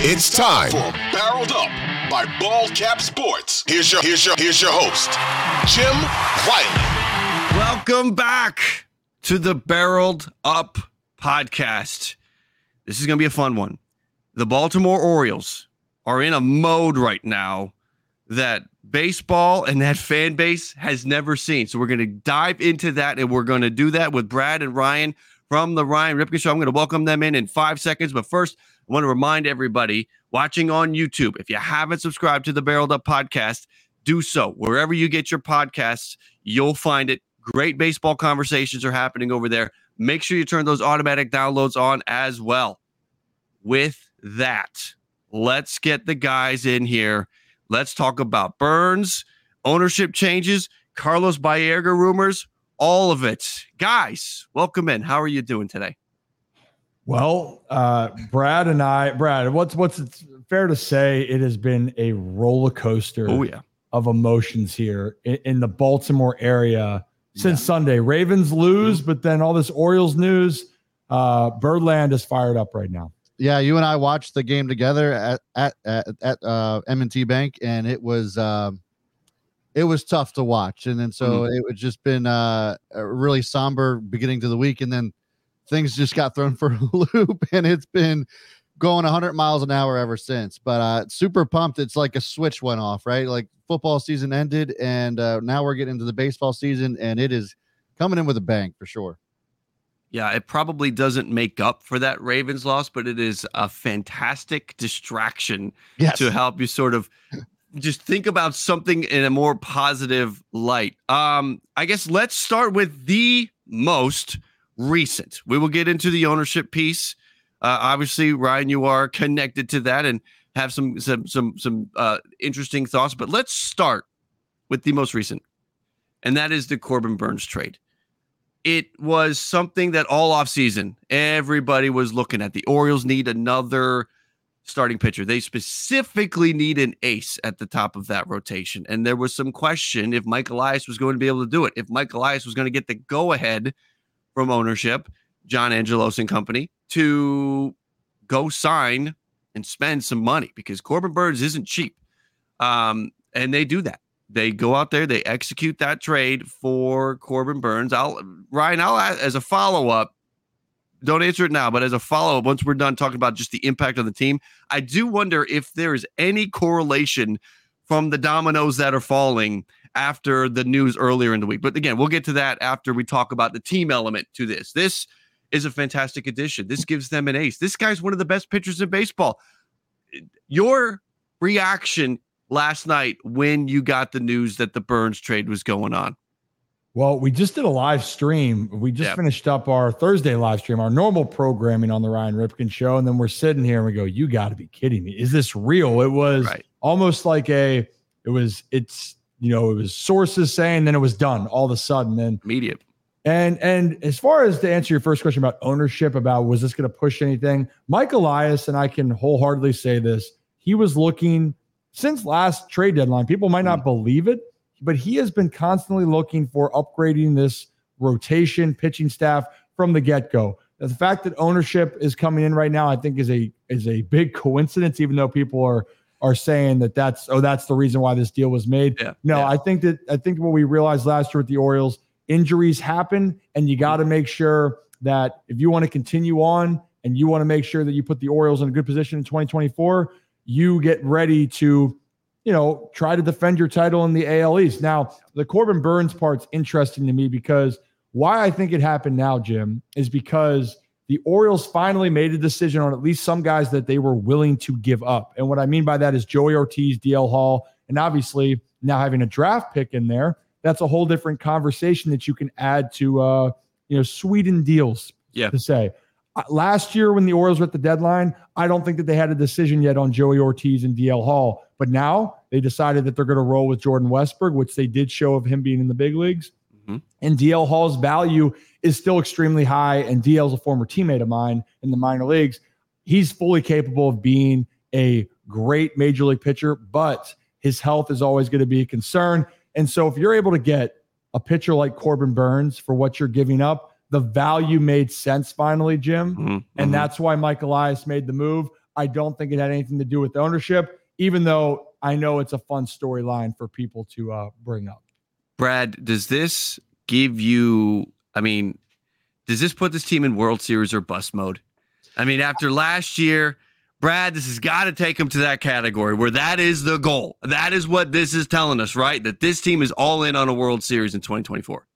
It's time for Barreled Up by Bald Cap Sports. Here's your here's your here's your host, Jim Wiley. Welcome back to the Barreled Up podcast. This is going to be a fun one. The Baltimore Orioles are in a mode right now that baseball and that fan base has never seen. So we're going to dive into that and we're going to do that with Brad and Ryan from the Ryan Ripken Show. I'm going to welcome them in in five seconds. But first, I want to remind everybody watching on YouTube if you haven't subscribed to the Barreled Up podcast, do so. Wherever you get your podcasts, you'll find it. Great baseball conversations are happening over there. Make sure you turn those automatic downloads on as well. With that, let's get the guys in here. Let's talk about Burnes, ownership changes, Carlos Baerga rumors, all of it. Guys, welcome in. How are you doing today? Well, uh, Brad and I, Brad, what's what's it's fair to say? It has been a roller coaster. Oh yeah, of emotions here in, in the Baltimore area since yeah. Sunday. Ravens lose, but then all this Orioles news. Uh, Birdland is fired up right now. Yeah, you and I watched the game together at at at, at uh, M&T Bank, and it was um, it was tough to watch. And then so mm-hmm. it was just been uh, a really somber beginning to the week, and then things just got thrown for a loop and it's been going 100 miles an hour ever since. But uh, super pumped. It's like a switch went off, right? Like football season ended, and uh, now we're getting into the baseball season, and it is coming in with a bang for sure. Yeah, it probably doesn't make up for that Ravens loss, but it is a fantastic distraction yes. to help you sort of just think about something in a more positive light. Um, I guess let's start with the most recent. We will get into the ownership piece. Uh, obviously, Ryan, you are connected to that and have some some some some uh, interesting thoughts. But let's start with the most recent, and that is the Corbin Burnes trade. It was something that all off season everybody was looking at. The Orioles need another starting pitcher. They specifically need an ace at the top of that rotation, and there was some question if Mike Elias was going to be able to do it. If Mike Elias was going to get the go ahead from ownership, John Angelos and company, to go sign and spend some money because Corbin Burnes isn't cheap. Um, and they do that. They go out there, they execute that trade for Corbin Burnes. I'll Ryan, I'll as a follow up. Don't answer it now, but as a follow up, once we're done talking about just the impact on the team, I do wonder if there is any correlation from the dominoes that are falling after the news earlier in the week. But again, we'll get to that after we talk about the team element to this. This is a fantastic addition. This gives them an ace. This guy's one of the best pitchers in baseball. Your reaction last night when you got the news that the Burnes trade was going on? Well, we just did a live stream. We just yep. finished up our Thursday live stream, our normal programming on the Ryan Ripken show. And then we're sitting here and we go, You got to be kidding me. Is this real? It was right. almost like a, it was, it's, you know, it was sources saying, then it was done all of a sudden. And immediate. And and as far as to answer your first question about ownership, about was this going to push anything, Mike Elias, and I can wholeheartedly say this, he was looking since last trade deadline. People might not mm. believe it, but he has been constantly looking for upgrading this rotation pitching staff from the get-go. The fact that ownership is coming in right now, I think, is a is a big coincidence. Even though people are are saying that that's oh that's the reason why this deal was made. Yeah, no, yeah. I think that I think what we realized last year with the Orioles injuries happen and you got to make sure that if you want to continue on and you want to make sure that you put the Orioles in a good position in 2024, you get ready to, you know, try to defend your title in the AL East. Now, the Corbin Burnes part's interesting to me because why I think it happened now, Jim, is because the Orioles finally made a decision on at least some guys that they were willing to give up. And what I mean by that is Joey Ortiz, DL Hall, and obviously now having a draft pick in there that's a whole different conversation that you can add to uh, you know Sweden deals. Yeah. To say. Uh, last year when the Orioles were at the deadline, I don't think that they had a decision yet on Joey Ortiz and DL Hall. But now they decided that they're going to roll with Jordan Westburg, which they did show of him being in the big leagues. Mm-hmm. And DL Hall's value is still extremely high. And DL's a former teammate of mine in the minor leagues. He's fully capable of being a great major league pitcher, but his health is always going to be a concern. And so if you're able to get a pitcher like Corbin Burnes for what you're giving up, the value made sense finally, Jim. Mm-hmm. And mm-hmm. that's why Mike Elias made the move. I don't think it had anything to do with ownership, even though I know it's a fun storyline for people to uh, bring up. Brad, does this give you, I mean, does this put this team in World Series or bust mode? I mean, after last year, Brad, this has got to take them to that category where that is the goal. That is what this is telling us, right? That this team is all in on a World Series in 2024.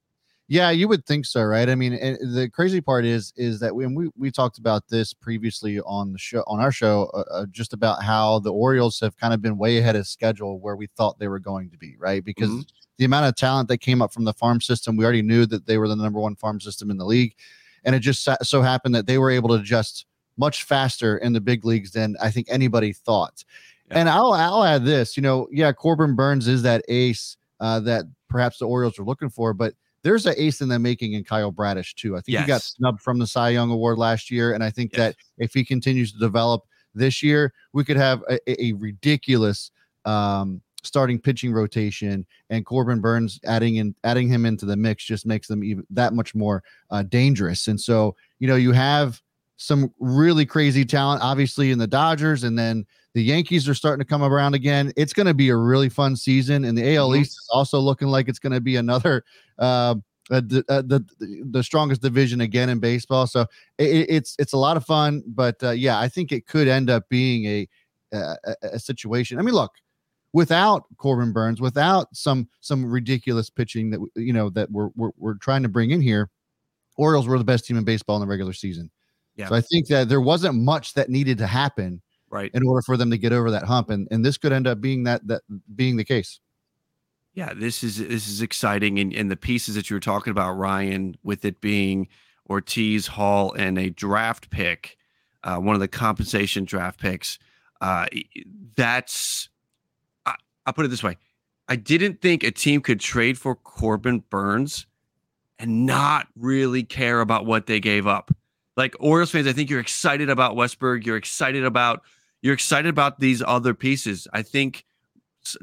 Yeah, you would think so, right? I mean, the crazy part is is that when we we talked about this previously on the show on our show, uh, uh, just about how the Orioles have kind of been way ahead of schedule where we thought they were going to be, right? Because mm-hmm. The amount of talent that came up from the farm system, we already knew that they were the number one farm system in the league, and it just so happened that they were able to adjust much faster in the big leagues than I think anybody thought. Yeah. And I'll I'll add this, you know, yeah, Corbin Burnes is that ace uh, that perhaps the Orioles are looking for, but there's an ace in the making in Kyle Bradish too. I think yes. he got snubbed from the Cy Young Award last year, and I think yes. that if he continues to develop this year, we could have a, a ridiculous um, starting pitching rotation, and Corbin Burnes adding in adding him into the mix just makes them even that much more uh, dangerous. And so, you know, you have some really crazy talent, obviously, in the Dodgers, and then the Yankees are starting to come around again. It's going to be a really fun season, and the AL mm-hmm. East is also looking like it's going to be another uh, uh, the, uh, the the strongest division again in baseball. So it, it's it's a lot of fun, but uh, yeah, I think it could end up being a, a a situation. I mean, look, without Corbin Burnes, without some some ridiculous pitching that you know that we're, we're we're trying to bring in here, Orioles were the best team in baseball in the regular season. Yeah. So I think that there wasn't much that needed to happen right in order for them to get over that hump and and this could end up being that that being the case. Yeah, this is this is exciting and and the pieces that you were talking about Ryan with it being Ortiz, Hall and a draft pick, uh, one of the compensation draft picks. Uh, that's I'll put it this way. I didn't think a team could trade for Corbin Burnes and not really care about what they gave up like Orioles fans, I think you're excited about Westburg. You're excited about you're excited about these other pieces. I think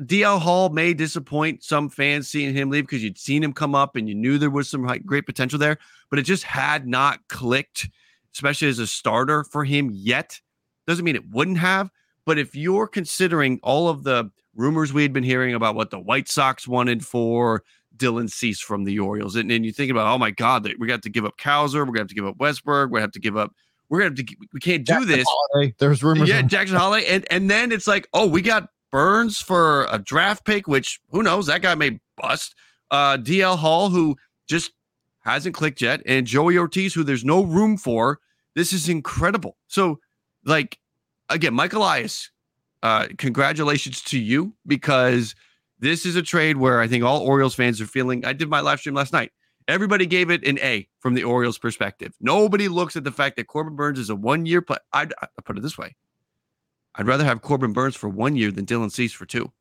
DL Hall may disappoint some fans seeing him leave because you'd seen him come up and you knew there was some great potential there, but it just had not clicked, especially as a starter for him yet. Doesn't mean it wouldn't have, but if you're considering all of the rumors we had been hearing about what the White Sox wanted for Dylan Cease from the Orioles. And, then you think about, oh my God, we got to give up Cowser, we're gonna have to give up Westburg, we have to give up, we're gonna have to, we can't do Jackson this. Holliday. There's rumors. Yeah, Jackson Holliday, and and then it's like, oh, we got Burnes for a draft pick, which who knows, that guy may bust. Uh, DL Hall, who just hasn't clicked yet, and Joey Ortiz, who there's no room for. This is incredible. So, like, again, Mike Elias, uh, congratulations to you because this is a trade where I think all Orioles fans are feeling. I did my live stream last night. Everybody gave it an A from the Orioles' perspective. Nobody looks at the fact that Corbin Burnes is a one-year play. I'd, i put it this way: I'd rather have Corbin Burnes for one year than Dylan Cease for two.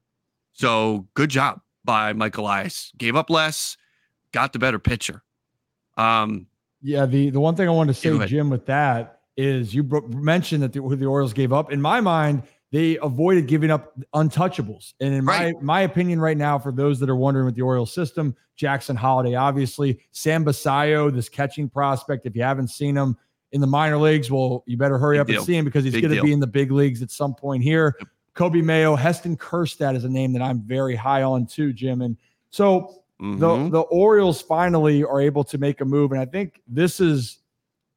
So good job by Michael Elias. Gave up less, got the better pitcher. Um, yeah, the the one thing I want to say, Jim, with that is you mentioned that the, the Orioles gave up. In my mind, they avoided giving up untouchables. And in right. my my opinion, right now, for those that are wondering with the Orioles system, Jackson Holliday, obviously, Sam Basallo, this catching prospect. If you haven't seen him in the minor leagues, well, you better hurry big up deal. and see him because he's going to be in the big leagues at some point here. Yep. Coby Mayo, Heston Kjerstad is a name that I'm very high on too, Jim. And so mm-hmm. the the Orioles finally are able to make a move, and I think this is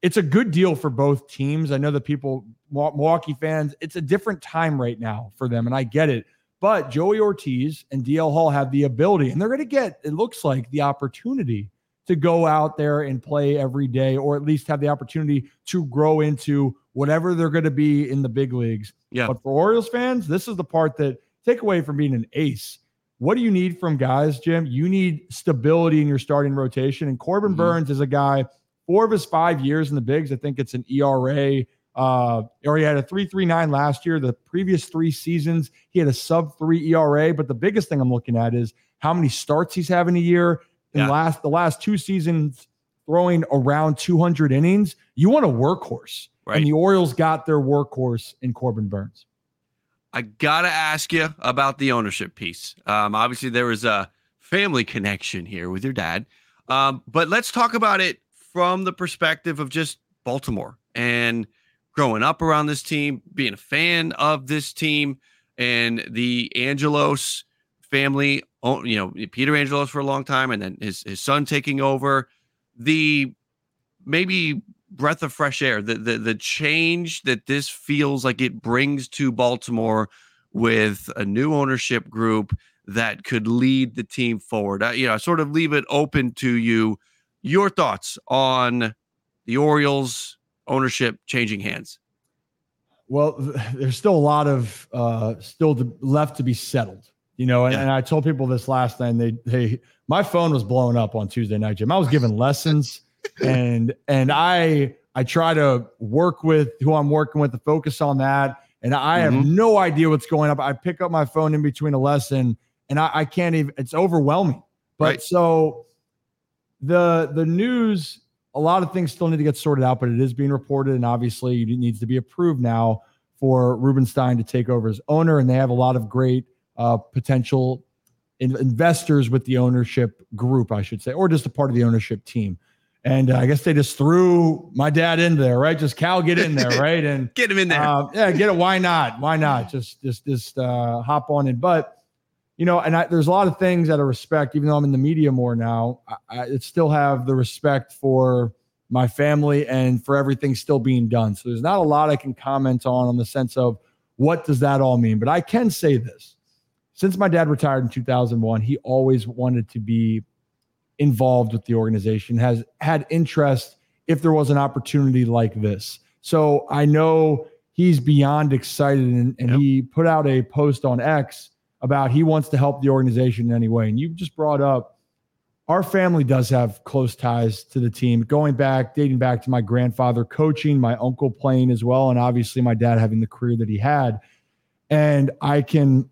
it's a good deal for both teams. I know that people, Milwaukee fans, it's a different time right now for them, and I get it. But Joey Ortiz and DL Hall have the ability, and they're going to get, it looks like, the opportunity to go out there and play every day, or at least have the opportunity to grow into whatever they're going to be in the big leagues. Yeah. But for Orioles fans, this is the part that take away from being an ace. What do you need from guys, Jim? You need stability in your starting rotation. And Corbin mm-hmm. Burnes is a guy, four of his five years in the bigs, I think it's an ERA. Uh, or he had a 339 last year. The previous three seasons, he had a sub three ERA. But the biggest thing I'm looking at is how many starts he's having a year. In yeah. last the last two seasons, throwing around 200 innings. You want a workhorse. Right. And the Orioles got their workhorse in Corbin Burnes. I got to ask you about the ownership piece. Um, obviously, there was a family connection here with your dad. Um, but let's talk about it from the perspective of just Baltimore and growing up around this team, being a fan of this team, and the Angelos family, you know, Peter Angelos for a long time, and then his, his son taking over. The maybe breath of fresh air. The, the the change that this feels like it brings to Baltimore with a new ownership group that could lead the team forward. I, you know, I sort of leave it open to you. Your thoughts on the Orioles ownership changing hands? Well, there's still a lot of uh, still to, left to be settled. You know, and, yeah. and I told people this last night. And they, they, my phone was blowing up on Tuesday night, Jim. I was giving lessons and and I I try to work with who I'm working with to focus on that. And I mm-hmm. have no idea what's going up. I pick up my phone in between a lesson and I, I can't even it's overwhelming. But right. so the the news, a lot of things still need to get sorted out, but it is being reported, and obviously it needs to be approved now for Rubenstein to take over as owner. And they have a lot of great uh, potential in, investors with the ownership group, I should say, or just a part of the ownership team. And uh, I guess they just threw my dad in there, right? Just Cal, get in there, right? And get him in there. Uh, yeah, get it. Why not? Why not? Just, just, just uh, hop on in. But you know, and I, there's a lot of things that I respect, even though I'm in the media more now. I, I still have the respect for my family and for everything still being done. So there's not a lot I can comment on on the sense of what does that all mean. But I can say this: since my dad retired in 2001, he always wanted to be involved with the organization, has had interest if there was an opportunity like this. So I know he's beyond excited and, and yep. he put out a post on X about he wants to help the organization in any way. And you just brought up our family does have close ties to the team, going back, dating back to my grandfather coaching, my uncle playing as well, and obviously my dad having the career that he had. And I can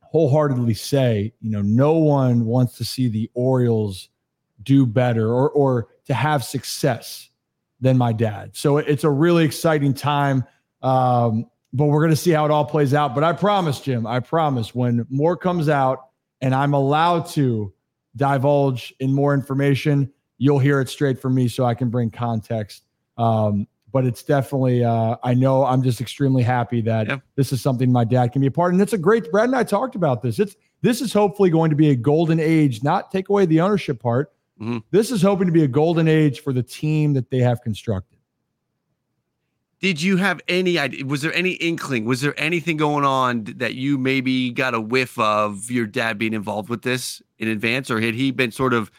wholeheartedly say, you know, no one wants to see the Orioles do better or or to have success than my dad. So it's a really exciting time. Um, but we're going to see how it all plays out. But I promise, Jim, I promise when more comes out and I'm allowed to divulge in more information, you'll hear it straight from me so I can bring context. Um, but it's definitely, uh, I know I'm just extremely happy that yeah. this is something my dad can be a part. of. And it's a great, Brad and I talked about this. It's, this is hopefully going to be a golden age, not take away the ownership part, Mm-hmm. This is hoping to be a golden age for the team that they have constructed. Did you have any idea? Was there any inkling? Was there anything going on that you maybe got a whiff of your dad being involved with this in advance, or had he been sort of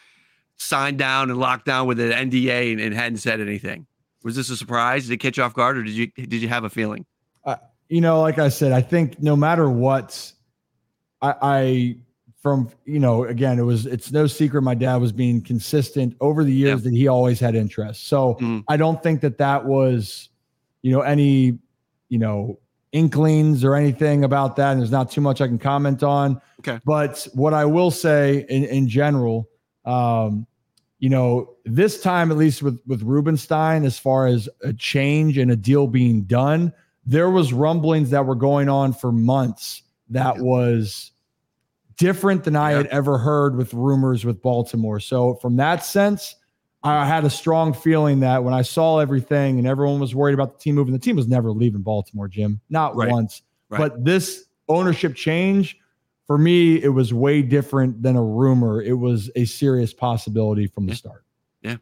signed down and locked down with an NDA and, and hadn't said anything. Was this a surprise? Did it catch you off guard, or did you did you have a feeling? Uh, you know, like I said, I think no matter what, I, I from you know again it was it's no secret my dad was being consistent over the years that he always had interest so mm. i don't think that that was you know any you know inklings or anything about that and there's not too much i can comment on. Okay. But what i will say in, in general um you know this time at least with with rubenstein as far as a change and a deal being done there was rumblings that were going on for months that was different than I had ever heard with rumors with Baltimore. So from that sense, I had a strong feeling that when I saw everything and everyone was worried about the team moving, the team was never leaving Baltimore, Jim, not right. once. Right. But this ownership change, for me, it was way different than a rumor. It was a serious possibility from the yeah. start. Yeah,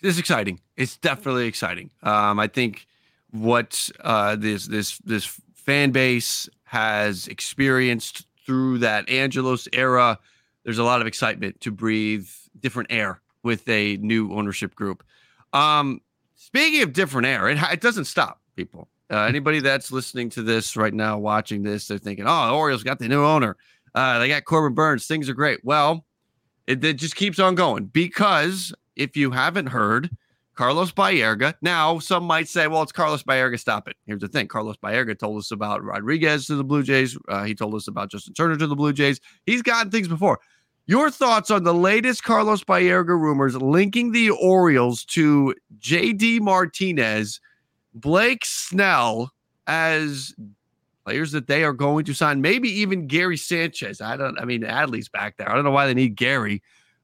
it's exciting. It's definitely exciting. Um, I think what uh, this this this fan base has experienced through that Angelos era, there's a lot of excitement to breathe different air with a new ownership group. Um, speaking of different air, it, it doesn't stop people. Uh, anybody that's listening to this right now, watching this, they're thinking, "Oh, the Orioles got the new owner. Uh, they got Corbin Burnes. Things are great." Well, it, it just keeps on going because if you haven't heard, Carlos Baerga. Now, some might say, well, it's Carlos Baerga. Stop it. Here's the thing Carlos Baerga told us about Rodriguez to the Blue Jays. Uh, he told us about Justin Turner to the Blue Jays. He's gotten things before. Your thoughts on the latest Carlos Baerga rumors linking the Orioles to JD Martinez, Blake Snell as players that they are going to sign, maybe even Gary Sanchez. I don't, I mean, Adley's back there. I don't know why they need Gary,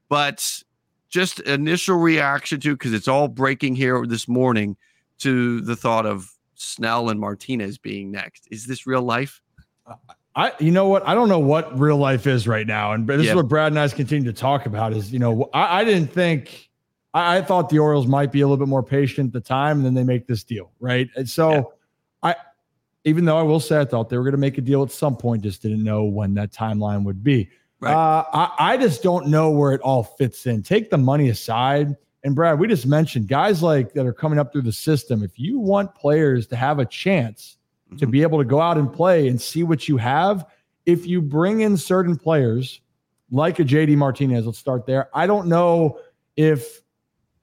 but just initial reaction to because it's all breaking here this morning to the thought of Snell and Martinez being next. Is this real life? I, you know what? I don't know what real life is right now, and this yeah. is what Brad and I continue to talk about. Is you know, I, I didn't think, I, I, thought the Orioles might be a little bit more patient at the time, and then they make this deal, right? And so, yeah. I, even though I will say I thought they were going to make a deal at some point, just didn't know when that timeline would be. Right. Uh, I, I just don't know where it all fits in. Take the money aside. And Brad, we just mentioned guys like that are coming up through the system. If you want players to have a chance mm-hmm. to be able to go out and play and see what you have, if you bring in certain players like a JD Martinez, let's start there. I don't know if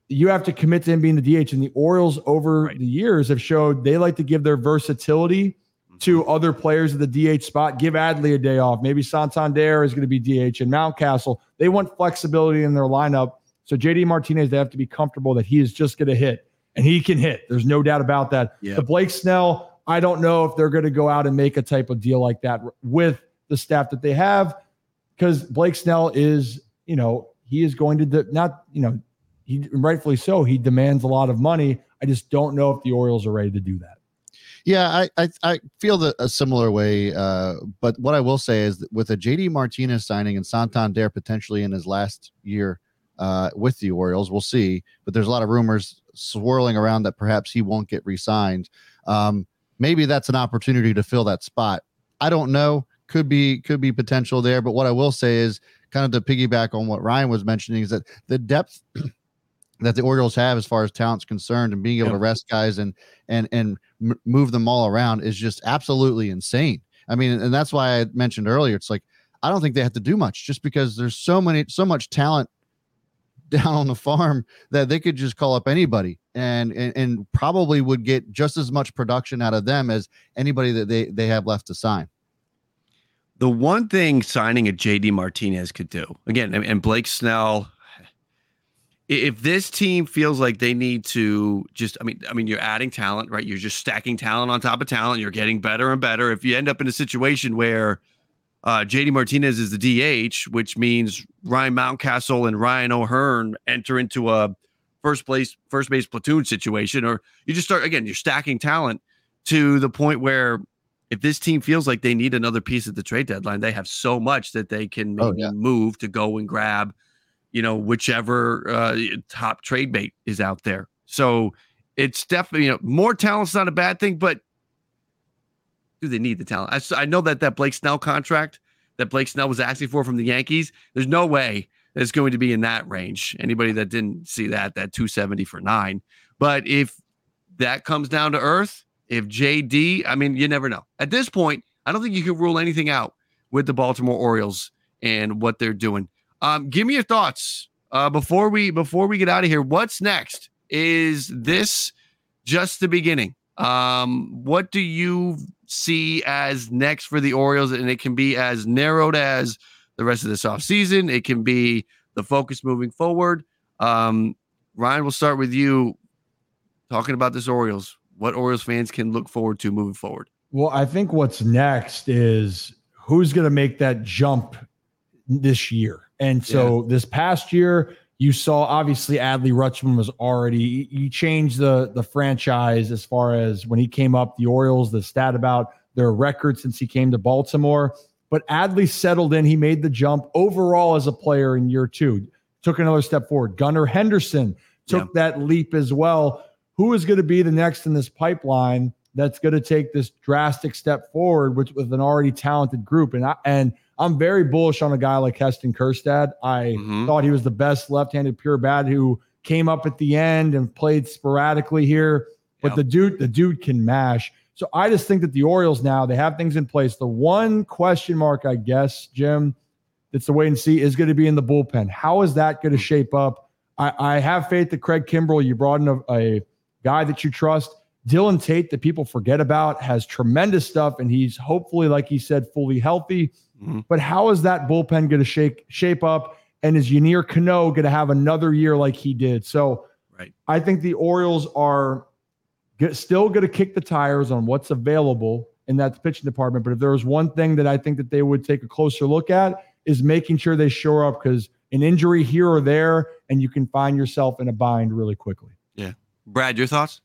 you have to commit to him being the DH. And the Orioles over right. the years have showed they like to give their versatility to other players at the DH spot. Give Adley a day off. Maybe Santander is going to be DH and Mountcastle. They want flexibility in their lineup. So JD Martinez, they have to be comfortable that he is just going to hit and he can hit. There's no doubt about that. Yep. The Blake Snell, I don't know if they're going to go out and make a type of deal like that with the staff that they have because Blake Snell is, you know, he is going to de- not, you know, he rightfully so. He demands a lot of money. I just don't know if the Orioles are ready to do that. Yeah, I I, I feel the, a similar way. Uh, but what I will say is that with a JD Martinez signing and Santander potentially in his last year uh, with the Orioles, we'll see. But there's a lot of rumors swirling around that perhaps he won't get re-signed. Um, maybe that's an opportunity to fill that spot. I don't know. Could be could be potential there. But what I will say is kind of to piggyback on what Ryan was mentioning is that the depth that the Orioles have as far as talent's concerned and being able to rest guys and and and m- move them all around is just absolutely insane. I mean, and that's why I mentioned earlier. It's like I don't think they have to do much just because there's so many so much talent down on the farm that they could just call up anybody and, and and probably would get just as much production out of them as anybody that they they have left to sign. The one thing signing a JD Martinez could do again, and Blake Snell if this team feels like they need to just i mean i mean you're adding talent right? You're just stacking talent on top of talent. You're getting better and better. If you end up in a situation where uh, jd martinez is the dh which means ryan mountcastle and ryan o'hearn enter into a first place first base platoon situation or you just start again you're stacking talent to the point where if this team feels like they need another piece at the trade deadline they have so much that they can oh, yeah. move to go and grab you know, whichever uh, top trade bait is out there. So it's definitely, you know, more talent's not a bad thing, but do they need the talent? I, I know that that Blake Snell contract that Blake Snell was asking for from the Yankees, there's no way is going to be in that range. Anybody that didn't see that, that 270 for nine. But if that comes down to earth, if JD, I mean, you never know. At this point, I don't think you can rule anything out with the Baltimore Orioles and what they're doing. Um, give me your thoughts uh, before we before we get out of here. What's next? Is this just the beginning? Um, what do you see as next for the Orioles? And it can be as narrowed as the rest of this offseason. It can be the focus moving forward. Um, Ryan, we'll start with you talking about this Orioles. What Orioles fans can look forward to moving forward? Well, I think what's next is who's going to make that jump this year. And so yeah. this past year, you saw obviously Adley Rutschman was already you changed the the franchise as far as when he came up, the Orioles, the stat about their record since he came to Baltimore. But Adley settled in. He made the jump overall as a player in year two. Took another step forward. Gunnar Henderson took yeah. that leap as well. Who is going to be the next in this pipeline that's going to take this drastic step forward, which with an already talented group? And I and I'm very bullish on a guy like Heston Kjerstad. I mm-hmm. thought he was the best left-handed pure bat who came up at the end and played sporadically here. But yep. the dude, the dude can mash. So I just think that the Orioles now they have things in place. The one question mark, I guess, Jim, that's the wait and see is going to be in the bullpen. How is that going to shape up? I, I, have faith that Craig Kimbrel, you brought in a, a guy that you trust. Dillon Tate, that people forget about, has tremendous stuff, and he's hopefully, like he said, fully healthy. Mm-hmm. But how is that bullpen going to shake shape up? And is Yennier Cano going to have another year like he did? So right. I think the Orioles are get, still going to kick the tires on what's available in that pitching department. But if there was one thing that I think that they would take a closer look at is making sure they shore up because an injury here or there, and you can find yourself in a bind really quickly. Yeah. Brad, your thoughts?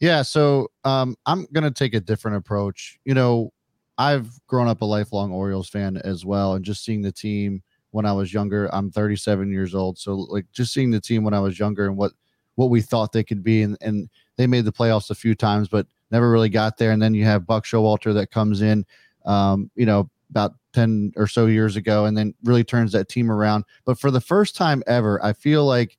Yeah, so um, I'm gonna take a different approach. You know, I've grown up a lifelong Orioles fan as well, and just seeing the team when I was younger. I'm 37 years old, so like just seeing the team when I was younger and what what we thought they could be, and and they made the playoffs a few times, but never really got there. And then you have Buck Showalter that comes in, um, you know, about 10 or so years ago, and then really turns that team around. But for the first time ever, I feel like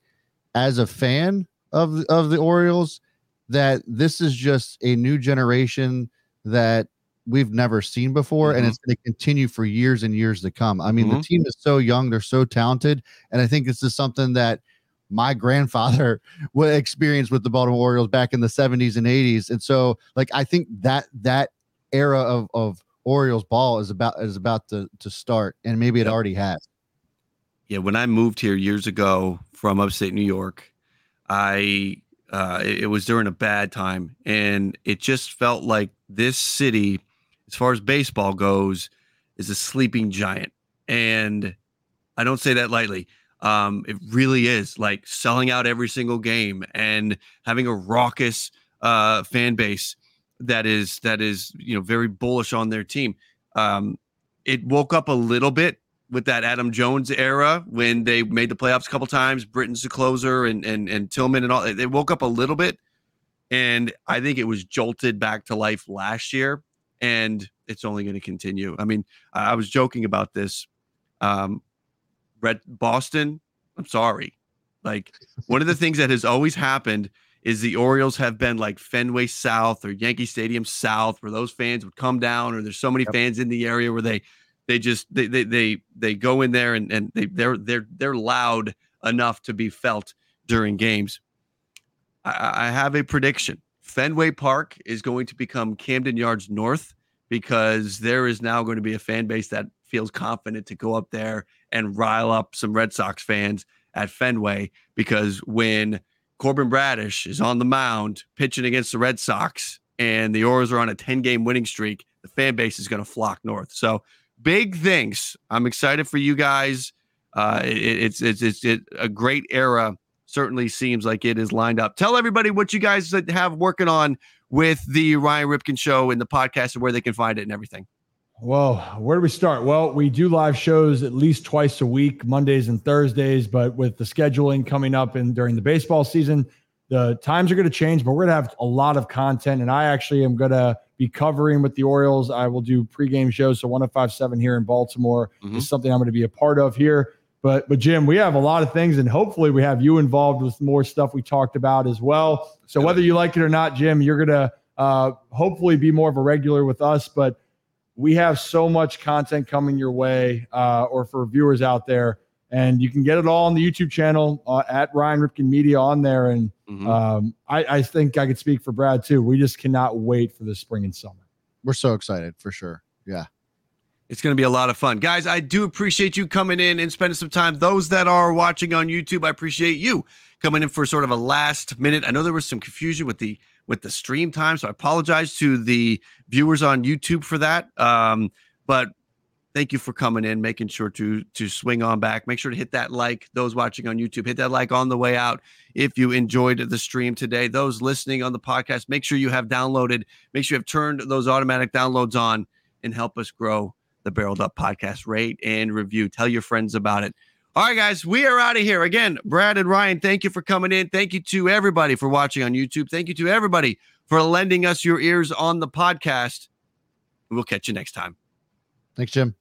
as a fan of of the Orioles, that this is just a new generation that we've never seen before mm-hmm. and it's going to continue for years and years to come. I mean, mm-hmm. the team is so young, they're so talented, and I think this is something that my grandfather would experience with the Baltimore Orioles back in the 70s and 80s. And so like I think that that era of of Orioles ball is about is about to to start and maybe it already has. Yeah, when I moved here years ago from upstate New York, I uh, it, it was during a bad time and it just felt like this city as far as baseball goes, is a sleeping giant. And I don't say that lightly. Um, it really is like selling out every single game and having a raucous uh, fan base that is that is you know very bullish on their team. Um, it woke up a little bit with that Adam Jones era when they made the playoffs a couple times. Britton's the closer and and and Tillman and all. They woke up a little bit, and I think it was jolted back to life last year and it's only going to continue. I mean, I was joking about this. Um, Red Boston, I'm sorry. Like one of the things that has always happened is the Orioles have been like Fenway South or Yankee Stadium South, where those fans would come down, or there's so many yep. fans in the area where they they just they they they, they go in there and, and they they're they're they're loud enough to be felt during games. I, I have a prediction. Fenway Park is going to become Camden Yards North because there is now going to be a fan base that feels confident to go up there and rile up some Red Sox fans at Fenway because when Corbin Bradish is on the mound pitching against the Red Sox and the Orioles are on a 10 game winning streak, the fan base is going to flock north. So big things. I'm excited for you guys. Uh, it, it's it's it's it, a great era certainly seems like it is lined up. Tell everybody what you guys have working on with the Ryan Ripken show and the podcast and where they can find it and everything. Well, where do we start? Well, we do live shows at least twice a week, Mondays and Thursdays, but with the scheduling coming up and during the baseball season, the times are going to change, but we're going to have a lot of content. And I actually am going to be covering with the Orioles. I will do pregame shows. So 1057 here in Baltimore mm-hmm. is something I'm going to be a part of here. But but Jim, we have a lot of things, and hopefully we have you involved with more stuff we talked about as well. So whether you like it or not, Jim, you're gonna uh, hopefully be more of a regular with us. But we have so much content coming your way, uh, or for viewers out there, and you can get it all on the YouTube channel uh, at Ryan Ripken Media on there. And mm-hmm. um, I, I think I could speak for Brad too. We just cannot wait for the spring and summer. We're so excited for sure. Yeah. It's going to be a lot of fun. Guys, I do appreciate you coming in and spending some time. Those that are watching on YouTube, I appreciate you coming in for sort of a last minute. I know there was some confusion with the with the stream time, so I apologize to the viewers on YouTube for that. Um, but thank you for coming in, making sure to to swing on back. Make sure to hit that like. Those watching on YouTube, hit that like on the way out. If you enjoyed the stream today, those listening on the podcast, make sure you have downloaded. Make sure you have turned those automatic downloads on and help us grow the Barreled Up podcast. Rate and review. Tell your friends about it. All right, guys, we are out of here. Again, Brad and Ryan, thank you for coming in. Thank you to everybody for watching on YouTube. Thank you to everybody for lending us your ears on the podcast. We'll catch you next time. Thanks, Jim.